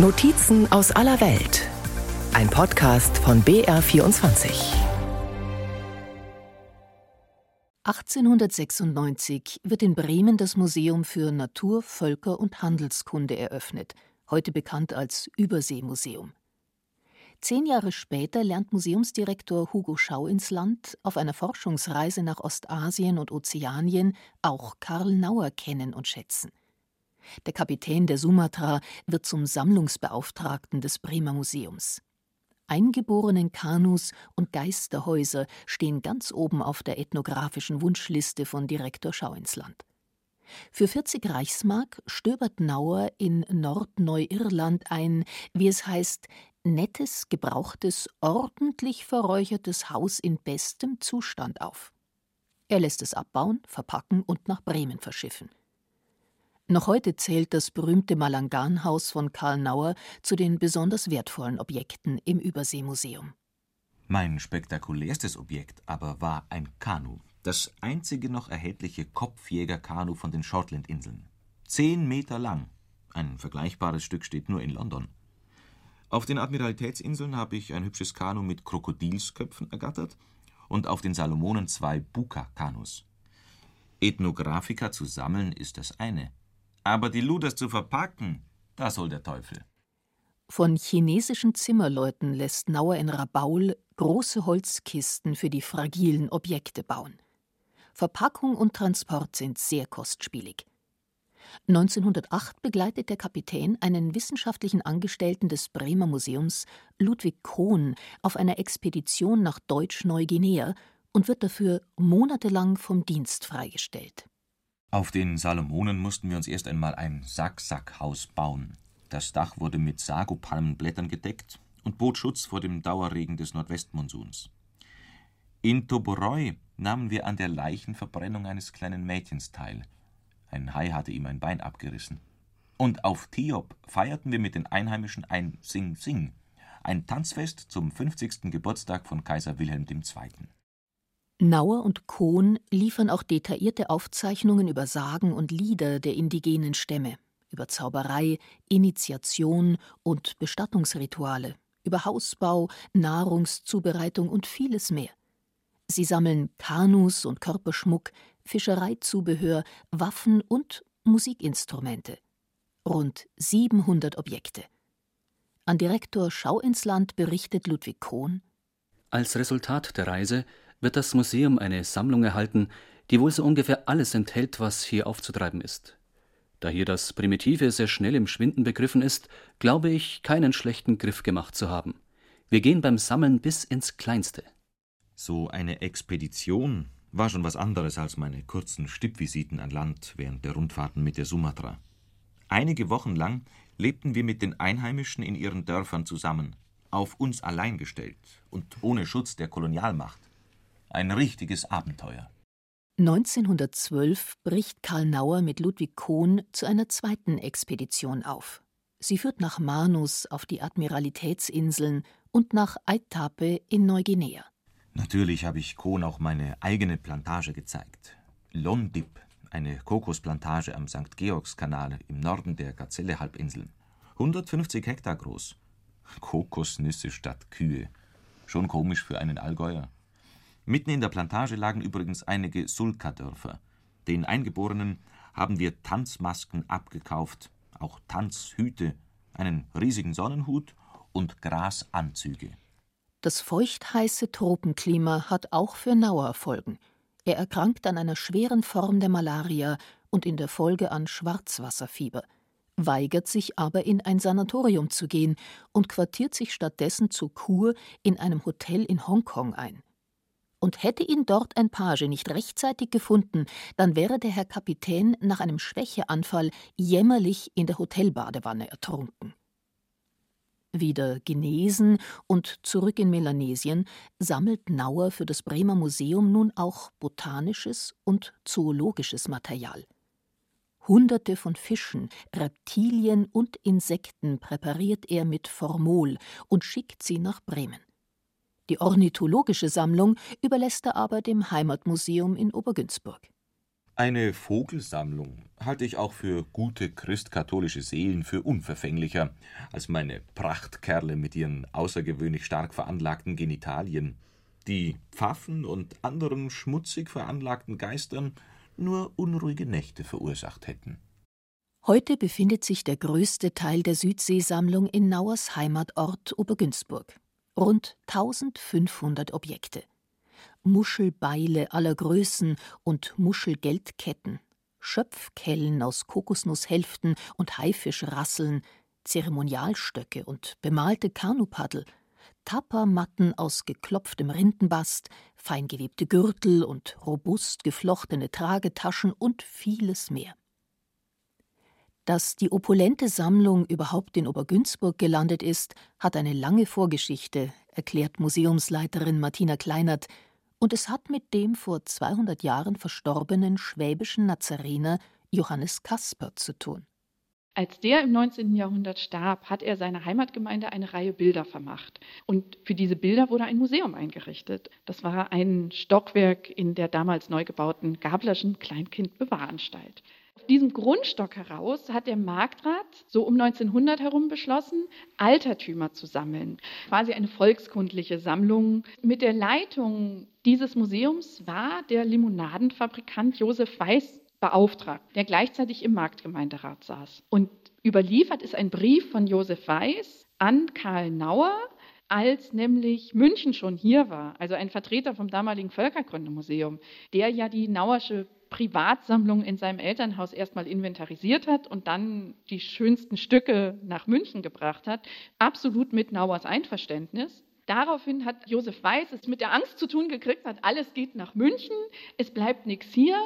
Notizen aus aller Welt. Ein Podcast von BR24. 1896 wird in Bremen das Museum für Natur, Völker und Handelskunde eröffnet, heute bekannt als Überseemuseum. Zehn Jahre später lernt Museumsdirektor Hugo Schau ins Land auf einer Forschungsreise nach Ostasien und Ozeanien auch Karl Nauer kennen und schätzen. Der Kapitän der Sumatra wird zum Sammlungsbeauftragten des Bremer Museums. Eingeborenen Kanus und Geisterhäuser stehen ganz oben auf der ethnografischen Wunschliste von Direktor Schauinsland. Für 40 Reichsmark stöbert Nauer in Nordneuirland ein, wie es heißt, nettes, gebrauchtes, ordentlich verräuchertes Haus in bestem Zustand auf. Er lässt es abbauen, verpacken und nach Bremen verschiffen. Noch heute zählt das berühmte Malangan-Haus von Karl Nauer zu den besonders wertvollen Objekten im Überseemuseum. Mein spektakulärstes Objekt aber war ein Kanu, das einzige noch erhältliche Kopfjägerkanu von den Shortland-Inseln. Zehn Meter lang. Ein vergleichbares Stück steht nur in London. Auf den Admiralitätsinseln habe ich ein hübsches Kanu mit Krokodilsköpfen ergattert und auf den Salomonen zwei Buka-Kanus. Ethnographica zu sammeln ist das eine, aber die Luders zu verpacken, das soll der Teufel. Von chinesischen Zimmerleuten lässt Nauer in Rabaul große Holzkisten für die fragilen Objekte bauen. Verpackung und Transport sind sehr kostspielig. 1908 begleitet der Kapitän einen wissenschaftlichen Angestellten des Bremer Museums, Ludwig Kohn, auf einer Expedition nach Deutsch-Neuguinea und wird dafür monatelang vom Dienst freigestellt. Auf den Salomonen mussten wir uns erst einmal ein Sack-Sack-Haus bauen. Das Dach wurde mit Sagopalmenblättern gedeckt und bot Schutz vor dem Dauerregen des Nordwestmonsuns. In Toboroi nahmen wir an der Leichenverbrennung eines kleinen Mädchens teil. Ein Hai hatte ihm ein Bein abgerissen. Und auf Tiop feierten wir mit den Einheimischen ein Sing Sing, ein Tanzfest zum 50. Geburtstag von Kaiser Wilhelm II. Nauer und Kohn liefern auch detaillierte Aufzeichnungen über Sagen und Lieder der indigenen Stämme, über Zauberei, Initiation und Bestattungsrituale, über Hausbau, Nahrungszubereitung und vieles mehr. Sie sammeln Kanus und Körperschmuck, Fischereizubehör, Waffen und Musikinstrumente. Rund 700 Objekte. An Direktor Schau ins Land berichtet Ludwig Kohn. Als Resultat der Reise wird das Museum eine Sammlung erhalten, die wohl so ungefähr alles enthält, was hier aufzutreiben ist. Da hier das Primitive sehr schnell im Schwinden begriffen ist, glaube ich, keinen schlechten Griff gemacht zu haben. Wir gehen beim Sammeln bis ins Kleinste. So eine Expedition war schon was anderes als meine kurzen Stippvisiten an Land während der Rundfahrten mit der Sumatra. Einige Wochen lang lebten wir mit den Einheimischen in ihren Dörfern zusammen, auf uns allein gestellt und ohne Schutz der Kolonialmacht. Ein richtiges Abenteuer. 1912 bricht Karl Nauer mit Ludwig Kohn zu einer zweiten Expedition auf. Sie führt nach Manus auf die Admiralitätsinseln und nach Aitape in Neuguinea. Natürlich habe ich Kohn auch meine eigene Plantage gezeigt. Londip, eine Kokosplantage am St. Georgskanal im Norden der Gazelle-Halbinseln. 150 Hektar groß. Kokosnüsse statt Kühe. Schon komisch für einen Allgäuer. Mitten in der Plantage lagen übrigens einige Sulka-Dörfer. Den Eingeborenen haben wir Tanzmasken abgekauft, auch Tanzhüte, einen riesigen Sonnenhut und Grasanzüge. Das feuchtheiße Tropenklima hat auch für Nauer Folgen. Er erkrankt an einer schweren Form der Malaria und in der Folge an Schwarzwasserfieber, weigert sich aber in ein Sanatorium zu gehen und quartiert sich stattdessen zur Kur in einem Hotel in Hongkong ein und hätte ihn dort ein Page nicht rechtzeitig gefunden, dann wäre der Herr Kapitän nach einem Schwächeanfall jämmerlich in der Hotelbadewanne ertrunken. Wieder genesen und zurück in Melanesien sammelt Nauer für das Bremer Museum nun auch botanisches und zoologisches Material. Hunderte von Fischen, Reptilien und Insekten präpariert er mit Formol und schickt sie nach Bremen. Die ornithologische Sammlung überlässt er aber dem Heimatmuseum in Obergünzburg. Eine Vogelsammlung halte ich auch für gute christkatholische Seelen für unverfänglicher als meine Prachtkerle mit ihren außergewöhnlich stark veranlagten Genitalien, die Pfaffen und anderen schmutzig veranlagten Geistern nur unruhige Nächte verursacht hätten. Heute befindet sich der größte Teil der Südseesammlung in Nauers Heimatort Obergünzburg. Rund 1500 Objekte. Muschelbeile aller Größen und Muschelgeldketten, Schöpfkellen aus Kokosnusshälften und Haifischrasseln, Zeremonialstöcke und bemalte Kanupaddel, Tappermatten aus geklopftem Rindenbast, feingewebte Gürtel und robust geflochtene Tragetaschen und vieles mehr. Dass die opulente Sammlung überhaupt in Obergünzburg gelandet ist, hat eine lange Vorgeschichte, erklärt Museumsleiterin Martina Kleinert, und es hat mit dem vor 200 Jahren verstorbenen schwäbischen Nazarener Johannes Kasper zu tun. Als der im 19. Jahrhundert starb, hat er seiner Heimatgemeinde eine Reihe Bilder vermacht. Und für diese Bilder wurde ein Museum eingerichtet. Das war ein Stockwerk in der damals neu gebauten Gablerschen Kleinkindbewahranstalt. Diesem Grundstock heraus hat der Marktrat so um 1900 herum beschlossen, Altertümer zu sammeln. Quasi eine volkskundliche Sammlung. Mit der Leitung dieses Museums war der Limonadenfabrikant Josef Weiß beauftragt, der gleichzeitig im Marktgemeinderat saß. Und überliefert ist ein Brief von Josef Weiß an Karl Nauer, als nämlich München schon hier war, also ein Vertreter vom damaligen Völkergründemuseum, der ja die Nauersche Privatsammlung in seinem Elternhaus erstmal inventarisiert hat und dann die schönsten Stücke nach München gebracht hat, absolut mit Nauers Einverständnis. Daraufhin hat Josef Weiß es mit der Angst zu tun gekriegt, hat alles geht nach München, es bleibt nichts hier.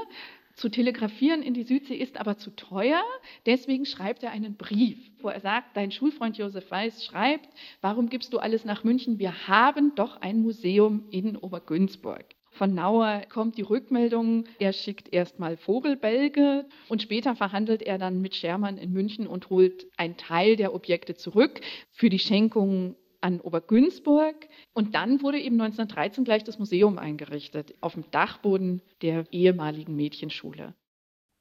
Zu telegrafieren in die Südsee ist aber zu teuer. Deswegen schreibt er einen Brief, wo er sagt, dein Schulfreund Josef Weiß schreibt, warum gibst du alles nach München? Wir haben doch ein Museum in Obergünzburg. Von Nauer kommt die Rückmeldung, er schickt erstmal Vogelbälge und später verhandelt er dann mit Schermann in München und holt einen Teil der Objekte zurück für die Schenkung an Obergünzburg. Und dann wurde eben 1913 gleich das Museum eingerichtet, auf dem Dachboden der ehemaligen Mädchenschule.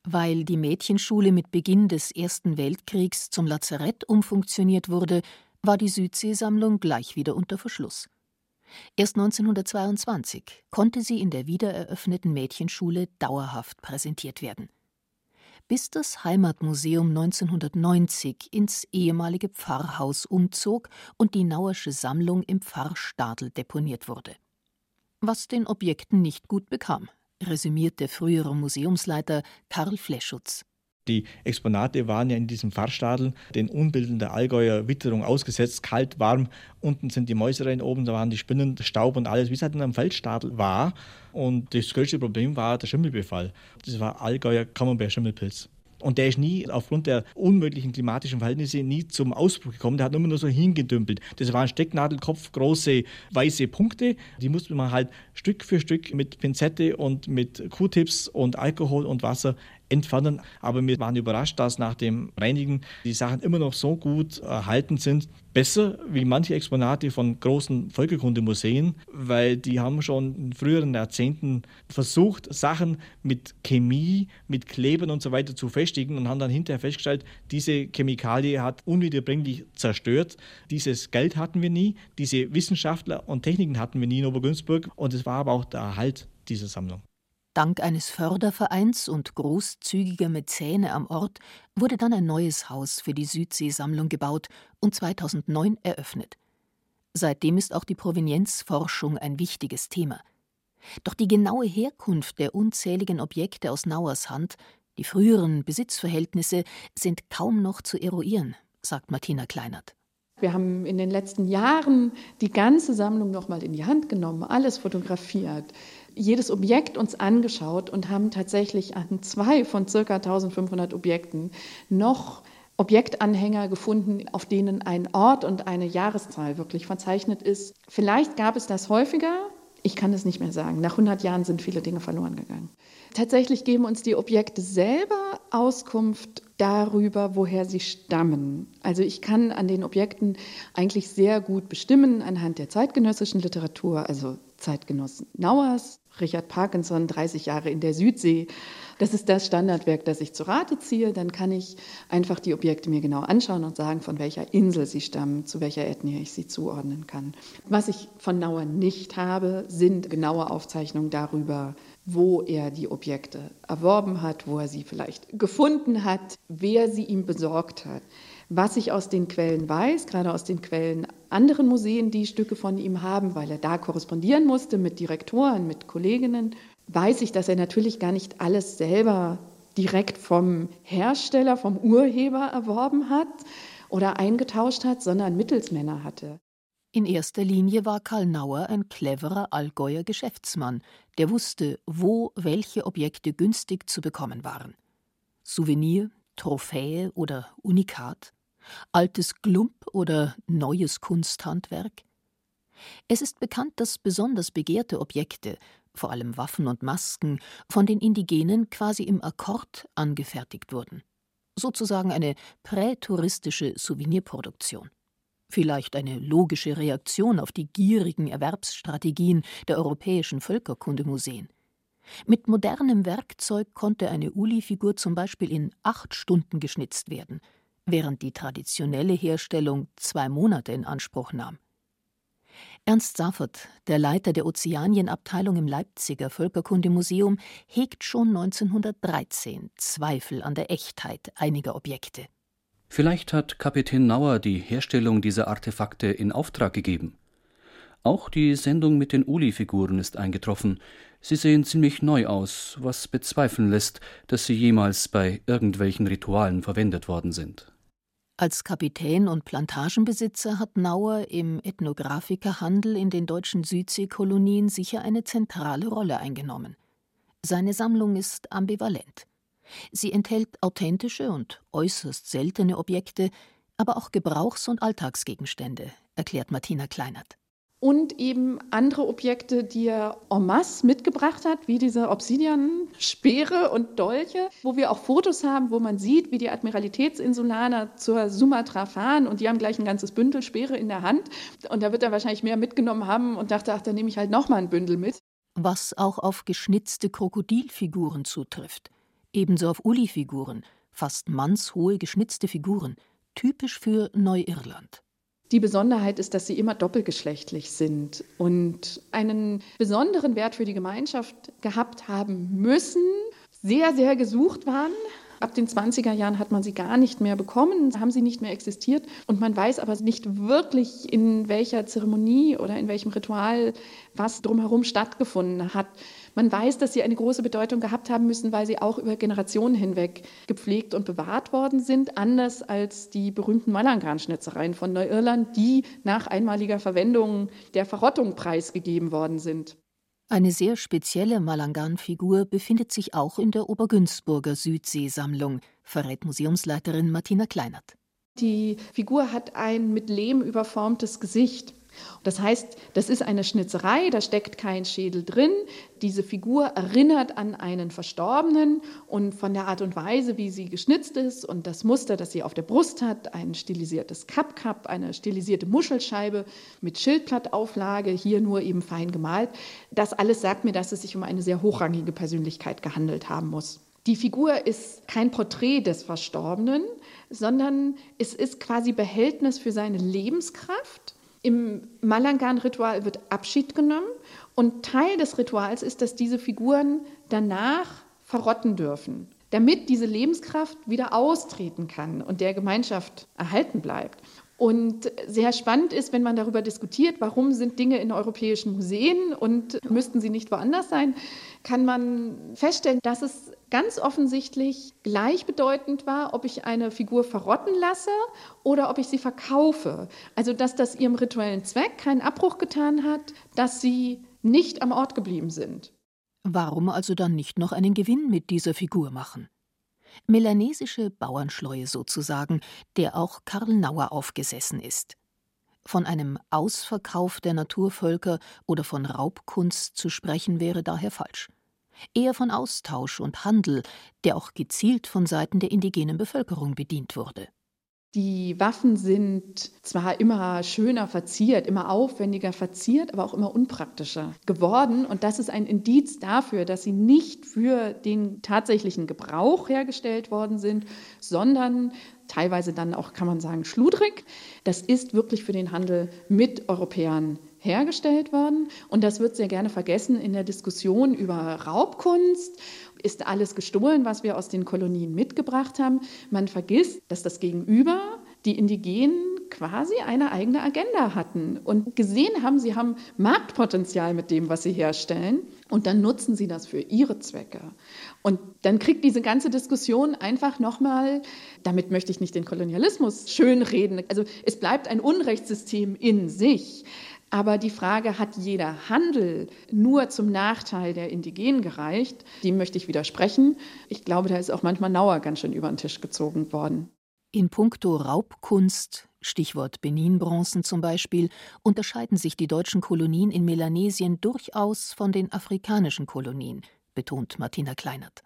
Weil die Mädchenschule mit Beginn des Ersten Weltkriegs zum Lazarett umfunktioniert wurde, war die Südseesammlung gleich wieder unter Verschluss. Erst 1922 konnte sie in der wiedereröffneten Mädchenschule dauerhaft präsentiert werden bis das Heimatmuseum 1990 ins ehemalige Pfarrhaus umzog und die Nauersche Sammlung im Pfarrstadel deponiert wurde. Was den Objekten nicht gut bekam, resümiert der frühere Museumsleiter Karl Fleschutz. Die Exponate waren ja in diesem Pfarrstadel den Unbilden der Allgäuer Witterung ausgesetzt, kalt, warm. Unten sind die Mäuse rein, oben da waren die Spinnen, Staub und alles, wie es halt in einem Feldstadel war. Und das größte Problem war der Schimmelbefall. Das war Allgäuer Camembert-Schimmelpilz. Und der ist nie aufgrund der unmöglichen klimatischen Verhältnisse nie zum Ausbruch gekommen. Der hat immer nur so hingedümpelt. Das waren Stecknadelkopf große weiße Punkte. Die musste man halt Stück für Stück mit Pinzette und mit Q-Tips und Alkohol und Wasser entfernen. Aber wir waren überrascht, dass nach dem Reinigen die Sachen immer noch so gut erhalten sind. Besser wie manche Exponate von großen Völkerkundemuseen, weil die haben schon in früheren Jahrzehnten versucht, Sachen mit Chemie, mit Klebern und so weiter zu festigen und haben dann hinterher festgestellt, diese Chemikalie hat unwiederbringlich zerstört. Dieses Geld hatten wir nie, diese Wissenschaftler und Techniken hatten wir nie in Obergünzburg und es war aber auch der Erhalt dieser Sammlung. Dank eines Fördervereins und großzügiger Mäzene am Ort wurde dann ein neues Haus für die Südseesammlung gebaut und 2009 eröffnet. Seitdem ist auch die Provenienzforschung ein wichtiges Thema. Doch die genaue Herkunft der unzähligen Objekte aus Nauers Hand, die früheren Besitzverhältnisse, sind kaum noch zu eruieren, sagt Martina Kleinert. Wir haben in den letzten Jahren die ganze Sammlung nochmal in die Hand genommen, alles fotografiert, jedes Objekt uns angeschaut und haben tatsächlich an zwei von circa 1500 Objekten noch Objektanhänger gefunden, auf denen ein Ort und eine Jahreszahl wirklich verzeichnet ist. Vielleicht gab es das häufiger, ich kann es nicht mehr sagen. Nach 100 Jahren sind viele Dinge verloren gegangen. Tatsächlich geben uns die Objekte selber Auskunft darüber, woher sie stammen. Also ich kann an den Objekten eigentlich sehr gut bestimmen anhand der zeitgenössischen Literatur, also Zeitgenossen Nauers, Richard Parkinson, 30 Jahre in der Südsee. Das ist das Standardwerk, das ich zu Rate ziehe. Dann kann ich einfach die Objekte mir genau anschauen und sagen, von welcher Insel sie stammen, zu welcher Ethnie ich sie zuordnen kann. Was ich von Nauer nicht habe, sind genaue Aufzeichnungen darüber, wo er die Objekte erworben hat, wo er sie vielleicht gefunden hat, wer sie ihm besorgt hat. Was ich aus den Quellen weiß, gerade aus den Quellen anderen Museen, die Stücke von ihm haben, weil er da korrespondieren musste mit Direktoren, mit Kolleginnen, weiß ich, dass er natürlich gar nicht alles selber direkt vom Hersteller, vom Urheber erworben hat oder eingetauscht hat, sondern Mittelsmänner hatte. In erster Linie war Karl Nauer ein cleverer Allgäuer Geschäftsmann, der wusste, wo welche Objekte günstig zu bekommen waren. Souvenir, Trophäe oder Unikat, altes Glump oder neues Kunsthandwerk. Es ist bekannt, dass besonders begehrte Objekte, vor allem Waffen und Masken, von den Indigenen quasi im Akkord angefertigt wurden. Sozusagen eine prätouristische Souvenirproduktion vielleicht eine logische Reaktion auf die gierigen Erwerbsstrategien der europäischen Völkerkundemuseen. Mit modernem Werkzeug konnte eine Uli-Figur zum Beispiel in acht Stunden geschnitzt werden, während die traditionelle Herstellung zwei Monate in Anspruch nahm. Ernst Saffert, der Leiter der Ozeanienabteilung im Leipziger Völkerkundemuseum, hegt schon 1913 Zweifel an der Echtheit einiger Objekte. Vielleicht hat Kapitän Nauer die Herstellung dieser Artefakte in Auftrag gegeben. Auch die Sendung mit den Uli-Figuren ist eingetroffen. Sie sehen ziemlich neu aus, was bezweifeln lässt, dass sie jemals bei irgendwelchen Ritualen verwendet worden sind. Als Kapitän und Plantagenbesitzer hat Nauer im Ethnographikerhandel in den deutschen Südseekolonien sicher eine zentrale Rolle eingenommen. Seine Sammlung ist ambivalent. Sie enthält authentische und äußerst seltene Objekte, aber auch Gebrauchs- und Alltagsgegenstände, erklärt Martina Kleinert. Und eben andere Objekte, die er en masse mitgebracht hat, wie diese Obsidian-Speere und Dolche, wo wir auch Fotos haben, wo man sieht, wie die Admiralitätsinsulaner zur Sumatra fahren und die haben gleich ein ganzes Bündel Speere in der Hand. Und da wird er wahrscheinlich mehr mitgenommen haben und dachte, ach, dann nehme ich halt nochmal ein Bündel mit. Was auch auf geschnitzte Krokodilfiguren zutrifft ebenso auf Uli-Figuren, fast mannshohe geschnitzte Figuren, typisch für Neuirland. Die Besonderheit ist, dass sie immer doppelgeschlechtlich sind und einen besonderen Wert für die Gemeinschaft gehabt haben müssen, sehr, sehr gesucht waren. Ab den 20er Jahren hat man sie gar nicht mehr bekommen, haben sie nicht mehr existiert. Und man weiß aber nicht wirklich, in welcher Zeremonie oder in welchem Ritual was drumherum stattgefunden hat. Man weiß, dass sie eine große Bedeutung gehabt haben müssen, weil sie auch über Generationen hinweg gepflegt und bewahrt worden sind, anders als die berühmten Malangan-Schnitzereien von Neuirland, die nach einmaliger Verwendung der Verrottung preisgegeben worden sind. Eine sehr spezielle Malangan-Figur befindet sich auch in der Obergünzburger Südseesammlung, verrät Museumsleiterin Martina Kleinert. Die Figur hat ein mit Lehm überformtes Gesicht. Das heißt, das ist eine Schnitzerei, da steckt kein Schädel drin. Diese Figur erinnert an einen Verstorbenen und von der Art und Weise, wie sie geschnitzt ist und das Muster, das sie auf der Brust hat, ein stilisiertes Kapp-Kapp, eine stilisierte Muschelscheibe mit Schildblattauflage, hier nur eben fein gemalt. Das alles sagt mir, dass es sich um eine sehr hochrangige Persönlichkeit gehandelt haben muss. Die Figur ist kein Porträt des Verstorbenen, sondern es ist quasi Behältnis für seine Lebenskraft im Malangan-Ritual wird Abschied genommen und Teil des Rituals ist, dass diese Figuren danach verrotten dürfen, damit diese Lebenskraft wieder austreten kann und der Gemeinschaft erhalten bleibt. Und sehr spannend ist, wenn man darüber diskutiert, warum sind Dinge in europäischen Museen und müssten sie nicht woanders sein, kann man feststellen, dass es ganz offensichtlich gleichbedeutend war, ob ich eine Figur verrotten lasse oder ob ich sie verkaufe. Also dass das ihrem rituellen Zweck keinen Abbruch getan hat, dass sie nicht am Ort geblieben sind. Warum also dann nicht noch einen Gewinn mit dieser Figur machen? Melanesische Bauernschleue sozusagen, der auch Karl Nauer aufgesessen ist. Von einem Ausverkauf der Naturvölker oder von Raubkunst zu sprechen wäre daher falsch. Eher von Austausch und Handel, der auch gezielt von Seiten der indigenen Bevölkerung bedient wurde. Die Waffen sind zwar immer schöner verziert, immer aufwendiger verziert, aber auch immer unpraktischer geworden. Und das ist ein Indiz dafür, dass sie nicht für den tatsächlichen Gebrauch hergestellt worden sind, sondern teilweise dann auch, kann man sagen, schludrig. Das ist wirklich für den Handel mit Europäern hergestellt worden. Und das wird sehr gerne vergessen in der Diskussion über Raubkunst. Ist alles gestohlen, was wir aus den Kolonien mitgebracht haben? Man vergisst, dass das Gegenüber, die Indigenen, quasi eine eigene Agenda hatten und gesehen haben, sie haben Marktpotenzial mit dem, was sie herstellen. Und dann nutzen sie das für ihre Zwecke. Und dann kriegt diese ganze Diskussion einfach nochmal, damit möchte ich nicht den Kolonialismus schönreden, also es bleibt ein Unrechtssystem in sich. Aber die Frage, hat jeder Handel nur zum Nachteil der Indigenen gereicht, dem möchte ich widersprechen. Ich glaube, da ist auch manchmal Nauer ganz schön über den Tisch gezogen worden. In puncto Raubkunst, Stichwort Benin-Bronzen zum Beispiel, unterscheiden sich die deutschen Kolonien in Melanesien durchaus von den afrikanischen Kolonien, betont Martina Kleinert.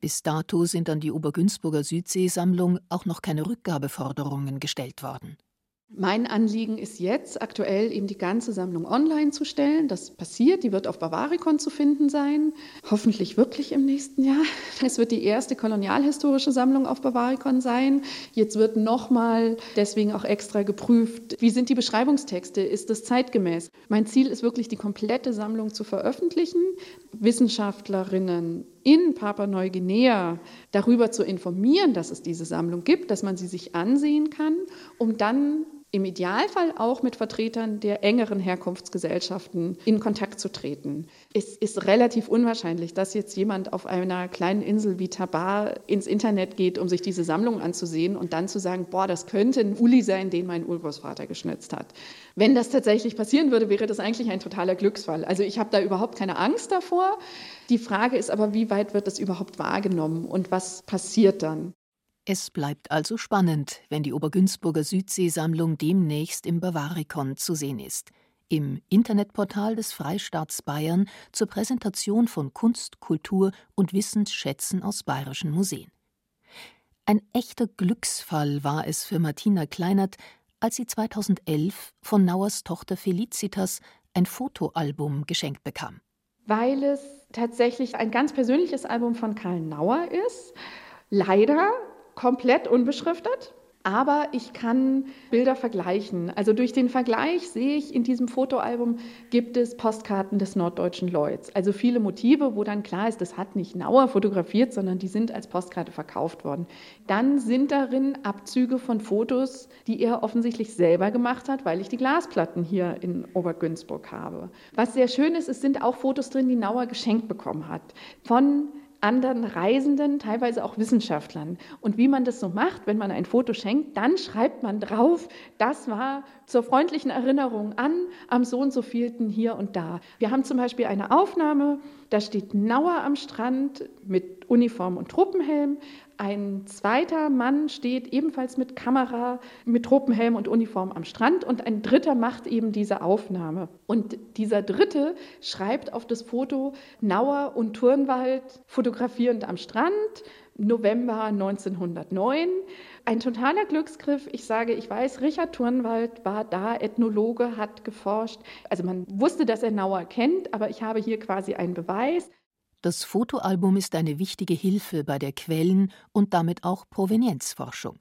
Bis dato sind an die Obergünzburger Südseesammlung auch noch keine Rückgabeforderungen gestellt worden. Mein Anliegen ist jetzt aktuell eben die ganze Sammlung online zu stellen. Das passiert, die wird auf Bavaricon zu finden sein, hoffentlich wirklich im nächsten Jahr. Es wird die erste kolonialhistorische Sammlung auf Bavaricon sein. Jetzt wird nochmal deswegen auch extra geprüft, wie sind die Beschreibungstexte, ist das zeitgemäß. Mein Ziel ist wirklich, die komplette Sammlung zu veröffentlichen, Wissenschaftlerinnen in Papua-Neuguinea darüber zu informieren, dass es diese Sammlung gibt, dass man sie sich ansehen kann, um dann im Idealfall auch mit Vertretern der engeren Herkunftsgesellschaften in Kontakt zu treten. Es ist relativ unwahrscheinlich, dass jetzt jemand auf einer kleinen Insel wie Tabar ins Internet geht, um sich diese Sammlung anzusehen und dann zu sagen, boah, das könnte ein Uli sein, den mein Urgroßvater geschnitzt hat. Wenn das tatsächlich passieren würde, wäre das eigentlich ein totaler Glücksfall. Also ich habe da überhaupt keine Angst davor. Die Frage ist aber, wie weit wird das überhaupt wahrgenommen und was passiert dann? Es bleibt also spannend, wenn die Obergünzburger Südseesammlung demnächst im Bavarikon zu sehen ist, im Internetportal des Freistaats Bayern zur Präsentation von Kunst, Kultur und Wissensschätzen aus bayerischen Museen. Ein echter Glücksfall war es für Martina Kleinert, als sie 2011 von Nauers Tochter Felicitas ein Fotoalbum geschenkt bekam. Weil es tatsächlich ein ganz persönliches Album von Karl Nauer ist. Leider komplett unbeschriftet. Aber ich kann Bilder vergleichen. Also durch den Vergleich sehe ich, in diesem Fotoalbum gibt es Postkarten des norddeutschen Lloyds. Also viele Motive, wo dann klar ist, das hat nicht Nauer fotografiert, sondern die sind als Postkarte verkauft worden. Dann sind darin Abzüge von Fotos, die er offensichtlich selber gemacht hat, weil ich die Glasplatten hier in Obergünzburg habe. Was sehr schön ist, es sind auch Fotos drin, die Nauer geschenkt bekommen hat. Von anderen Reisenden, teilweise auch Wissenschaftlern. Und wie man das so macht, wenn man ein Foto schenkt, dann schreibt man drauf, das war zur freundlichen Erinnerung an am so und so vielten hier und da. Wir haben zum Beispiel eine Aufnahme, da steht Nauer am Strand mit Uniform und Truppenhelm. Ein zweiter Mann steht ebenfalls mit Kamera, mit Tropenhelm und Uniform am Strand und ein dritter macht eben diese Aufnahme. Und dieser dritte schreibt auf das Foto Nauer und Turnwald fotografierend am Strand, November 1909. Ein totaler Glücksgriff. Ich sage, ich weiß, Richard Turnwald war da, Ethnologe, hat geforscht. Also man wusste, dass er Nauer kennt, aber ich habe hier quasi einen Beweis. Das Fotoalbum ist eine wichtige Hilfe bei der Quellen- und damit auch Provenienzforschung.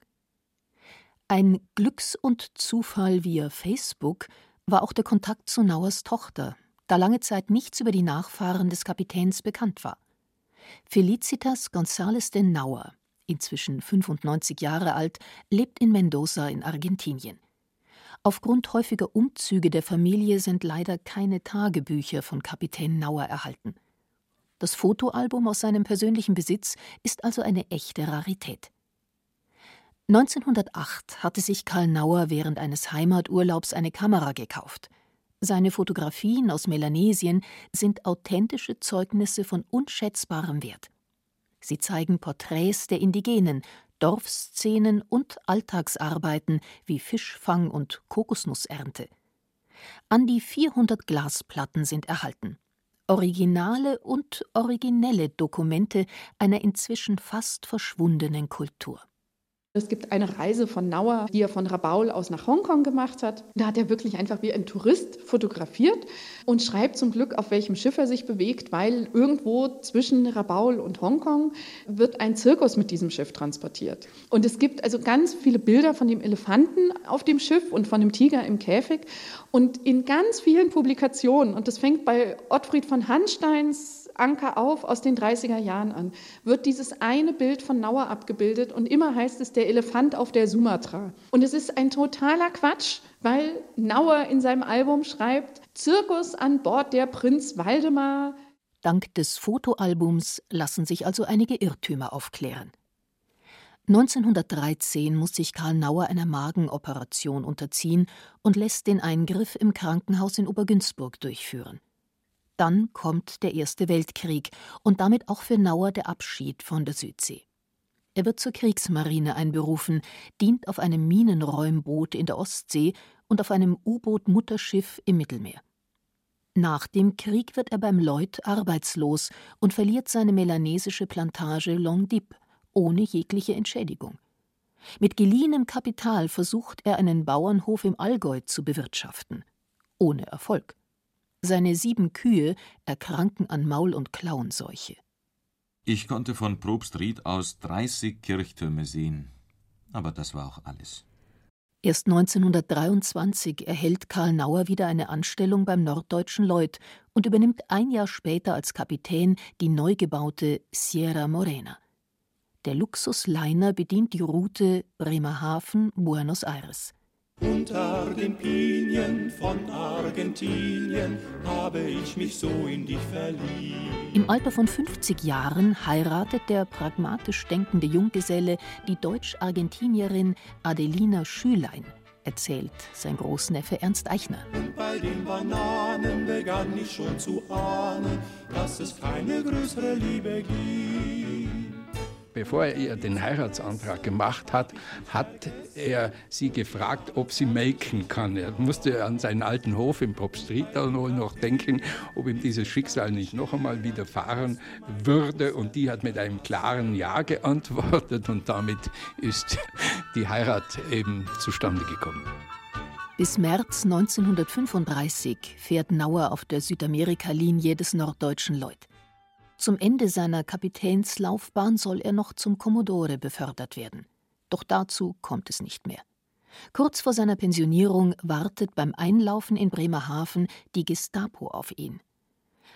Ein Glücks- und Zufall via Facebook war auch der Kontakt zu Nauers Tochter, da lange Zeit nichts über die Nachfahren des Kapitäns bekannt war. Felicitas González de Nauer, inzwischen 95 Jahre alt, lebt in Mendoza in Argentinien. Aufgrund häufiger Umzüge der Familie sind leider keine Tagebücher von Kapitän Nauer erhalten. Das Fotoalbum aus seinem persönlichen Besitz ist also eine echte Rarität. 1908 hatte sich Karl Nauer während eines Heimaturlaubs eine Kamera gekauft. Seine Fotografien aus Melanesien sind authentische Zeugnisse von unschätzbarem Wert. Sie zeigen Porträts der Indigenen, Dorfszenen und Alltagsarbeiten wie Fischfang und Kokosnussernte. An die 400 Glasplatten sind erhalten originale und originelle Dokumente einer inzwischen fast verschwundenen Kultur Es gibt eine Reise von Nauer, die er von Rabaul aus nach Hongkong gemacht hat. Da hat er wirklich einfach wie ein Tourist fotografiert und schreibt zum Glück, auf welchem Schiff er sich bewegt, weil irgendwo zwischen Rabaul und Hongkong wird ein Zirkus mit diesem Schiff transportiert. Und es gibt also ganz viele Bilder von dem Elefanten auf dem Schiff und von dem Tiger im Käfig. Und in ganz vielen Publikationen, und das fängt bei Ottfried von Hansteins Anker auf aus den 30er Jahren an, wird dieses eine Bild von Nauer abgebildet und immer heißt es der Elefant auf der Sumatra. Und es ist ein totaler Quatsch, weil Nauer in seinem Album schreibt, Zirkus an Bord der Prinz Waldemar. Dank des Fotoalbums lassen sich also einige Irrtümer aufklären. 1913 muss sich Karl Nauer einer Magenoperation unterziehen und lässt den Eingriff im Krankenhaus in Obergünzburg durchführen. Dann kommt der Erste Weltkrieg und damit auch für Nauer der Abschied von der Südsee. Er wird zur Kriegsmarine einberufen, dient auf einem Minenräumboot in der Ostsee und auf einem U-Boot-Mutterschiff im Mittelmeer. Nach dem Krieg wird er beim Lloyd arbeitslos und verliert seine melanesische Plantage Long Dip ohne jegliche Entschädigung. Mit geliehenem Kapital versucht er einen Bauernhof im Allgäu zu bewirtschaften. Ohne Erfolg. Seine sieben Kühe erkranken an Maul- und Klauenseuche. Ich konnte von Probstried aus 30 Kirchtürme sehen, aber das war auch alles. Erst 1923 erhält Karl Nauer wieder eine Anstellung beim Norddeutschen Lloyd und übernimmt ein Jahr später als Kapitän die neu gebaute Sierra Morena. Der Luxusliner bedient die Route Bremerhaven-Buenos Aires. Unter den Pinien von Argentinien habe ich mich so in dich verliebt. Im Alter von 50 Jahren heiratet der pragmatisch denkende Junggeselle die Deutsch-Argentinierin Adelina Schülein, erzählt sein Großneffe Ernst Eichner. Und bei den Bananen begann ich schon zu ahnen, dass es keine größere Liebe gibt. Bevor er den Heiratsantrag gemacht hat, hat er sie gefragt, ob sie melken kann. Er musste an seinen alten Hof im Popstreet noch denken, ob ihm dieses Schicksal nicht noch einmal widerfahren würde. Und die hat mit einem klaren Ja geantwortet und damit ist die Heirat eben zustande gekommen. Bis März 1935 fährt Nauer auf der Südamerika-Linie des Norddeutschen Lloyd. Zum Ende seiner Kapitänslaufbahn soll er noch zum Kommodore befördert werden. Doch dazu kommt es nicht mehr. Kurz vor seiner Pensionierung wartet beim Einlaufen in Bremerhaven die Gestapo auf ihn.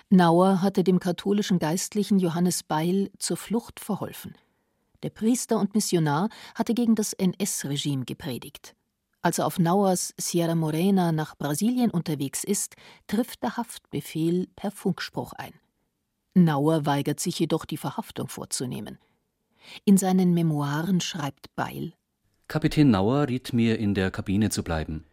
Nauer hatte dem katholischen Geistlichen Johannes Beil zur Flucht verholfen. Der Priester und Missionar hatte gegen das NS-Regime gepredigt. Als er auf Nauers Sierra Morena nach Brasilien unterwegs ist, trifft der Haftbefehl per Funkspruch ein. Nauer weigert sich jedoch, die Verhaftung vorzunehmen. In seinen Memoiren schreibt Beil: Kapitän Nauer riet mir, in der Kabine zu bleiben.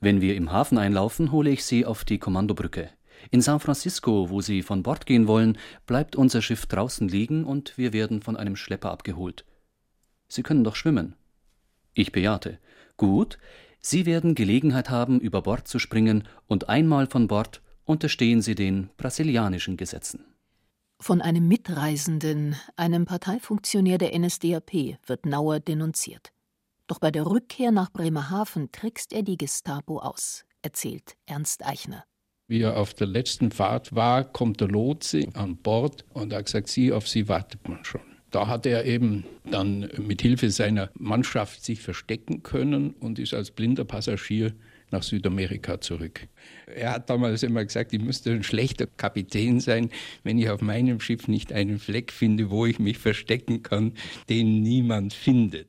Wenn wir im Hafen einlaufen, hole ich Sie auf die Kommandobrücke. In San Francisco, wo Sie von Bord gehen wollen, bleibt unser Schiff draußen liegen und wir werden von einem Schlepper abgeholt. Sie können doch schwimmen. Ich bejahte. Gut, Sie werden Gelegenheit haben, über Bord zu springen, und einmal von Bord unterstehen Sie den brasilianischen Gesetzen. Von einem Mitreisenden, einem Parteifunktionär der NSDAP, wird Nauer denunziert. Doch bei der Rückkehr nach Bremerhaven trickst er die Gestapo aus, erzählt Ernst Eichner. Wie er auf der letzten Fahrt war, kommt der Lotse an Bord und hat gesagt, Sie, auf Sie wartet man schon. Da hat er eben dann mit Hilfe seiner Mannschaft sich verstecken können und ist als blinder Passagier nach Südamerika zurück. Er hat damals immer gesagt, ich müsste ein schlechter Kapitän sein, wenn ich auf meinem Schiff nicht einen Fleck finde, wo ich mich verstecken kann, den niemand findet.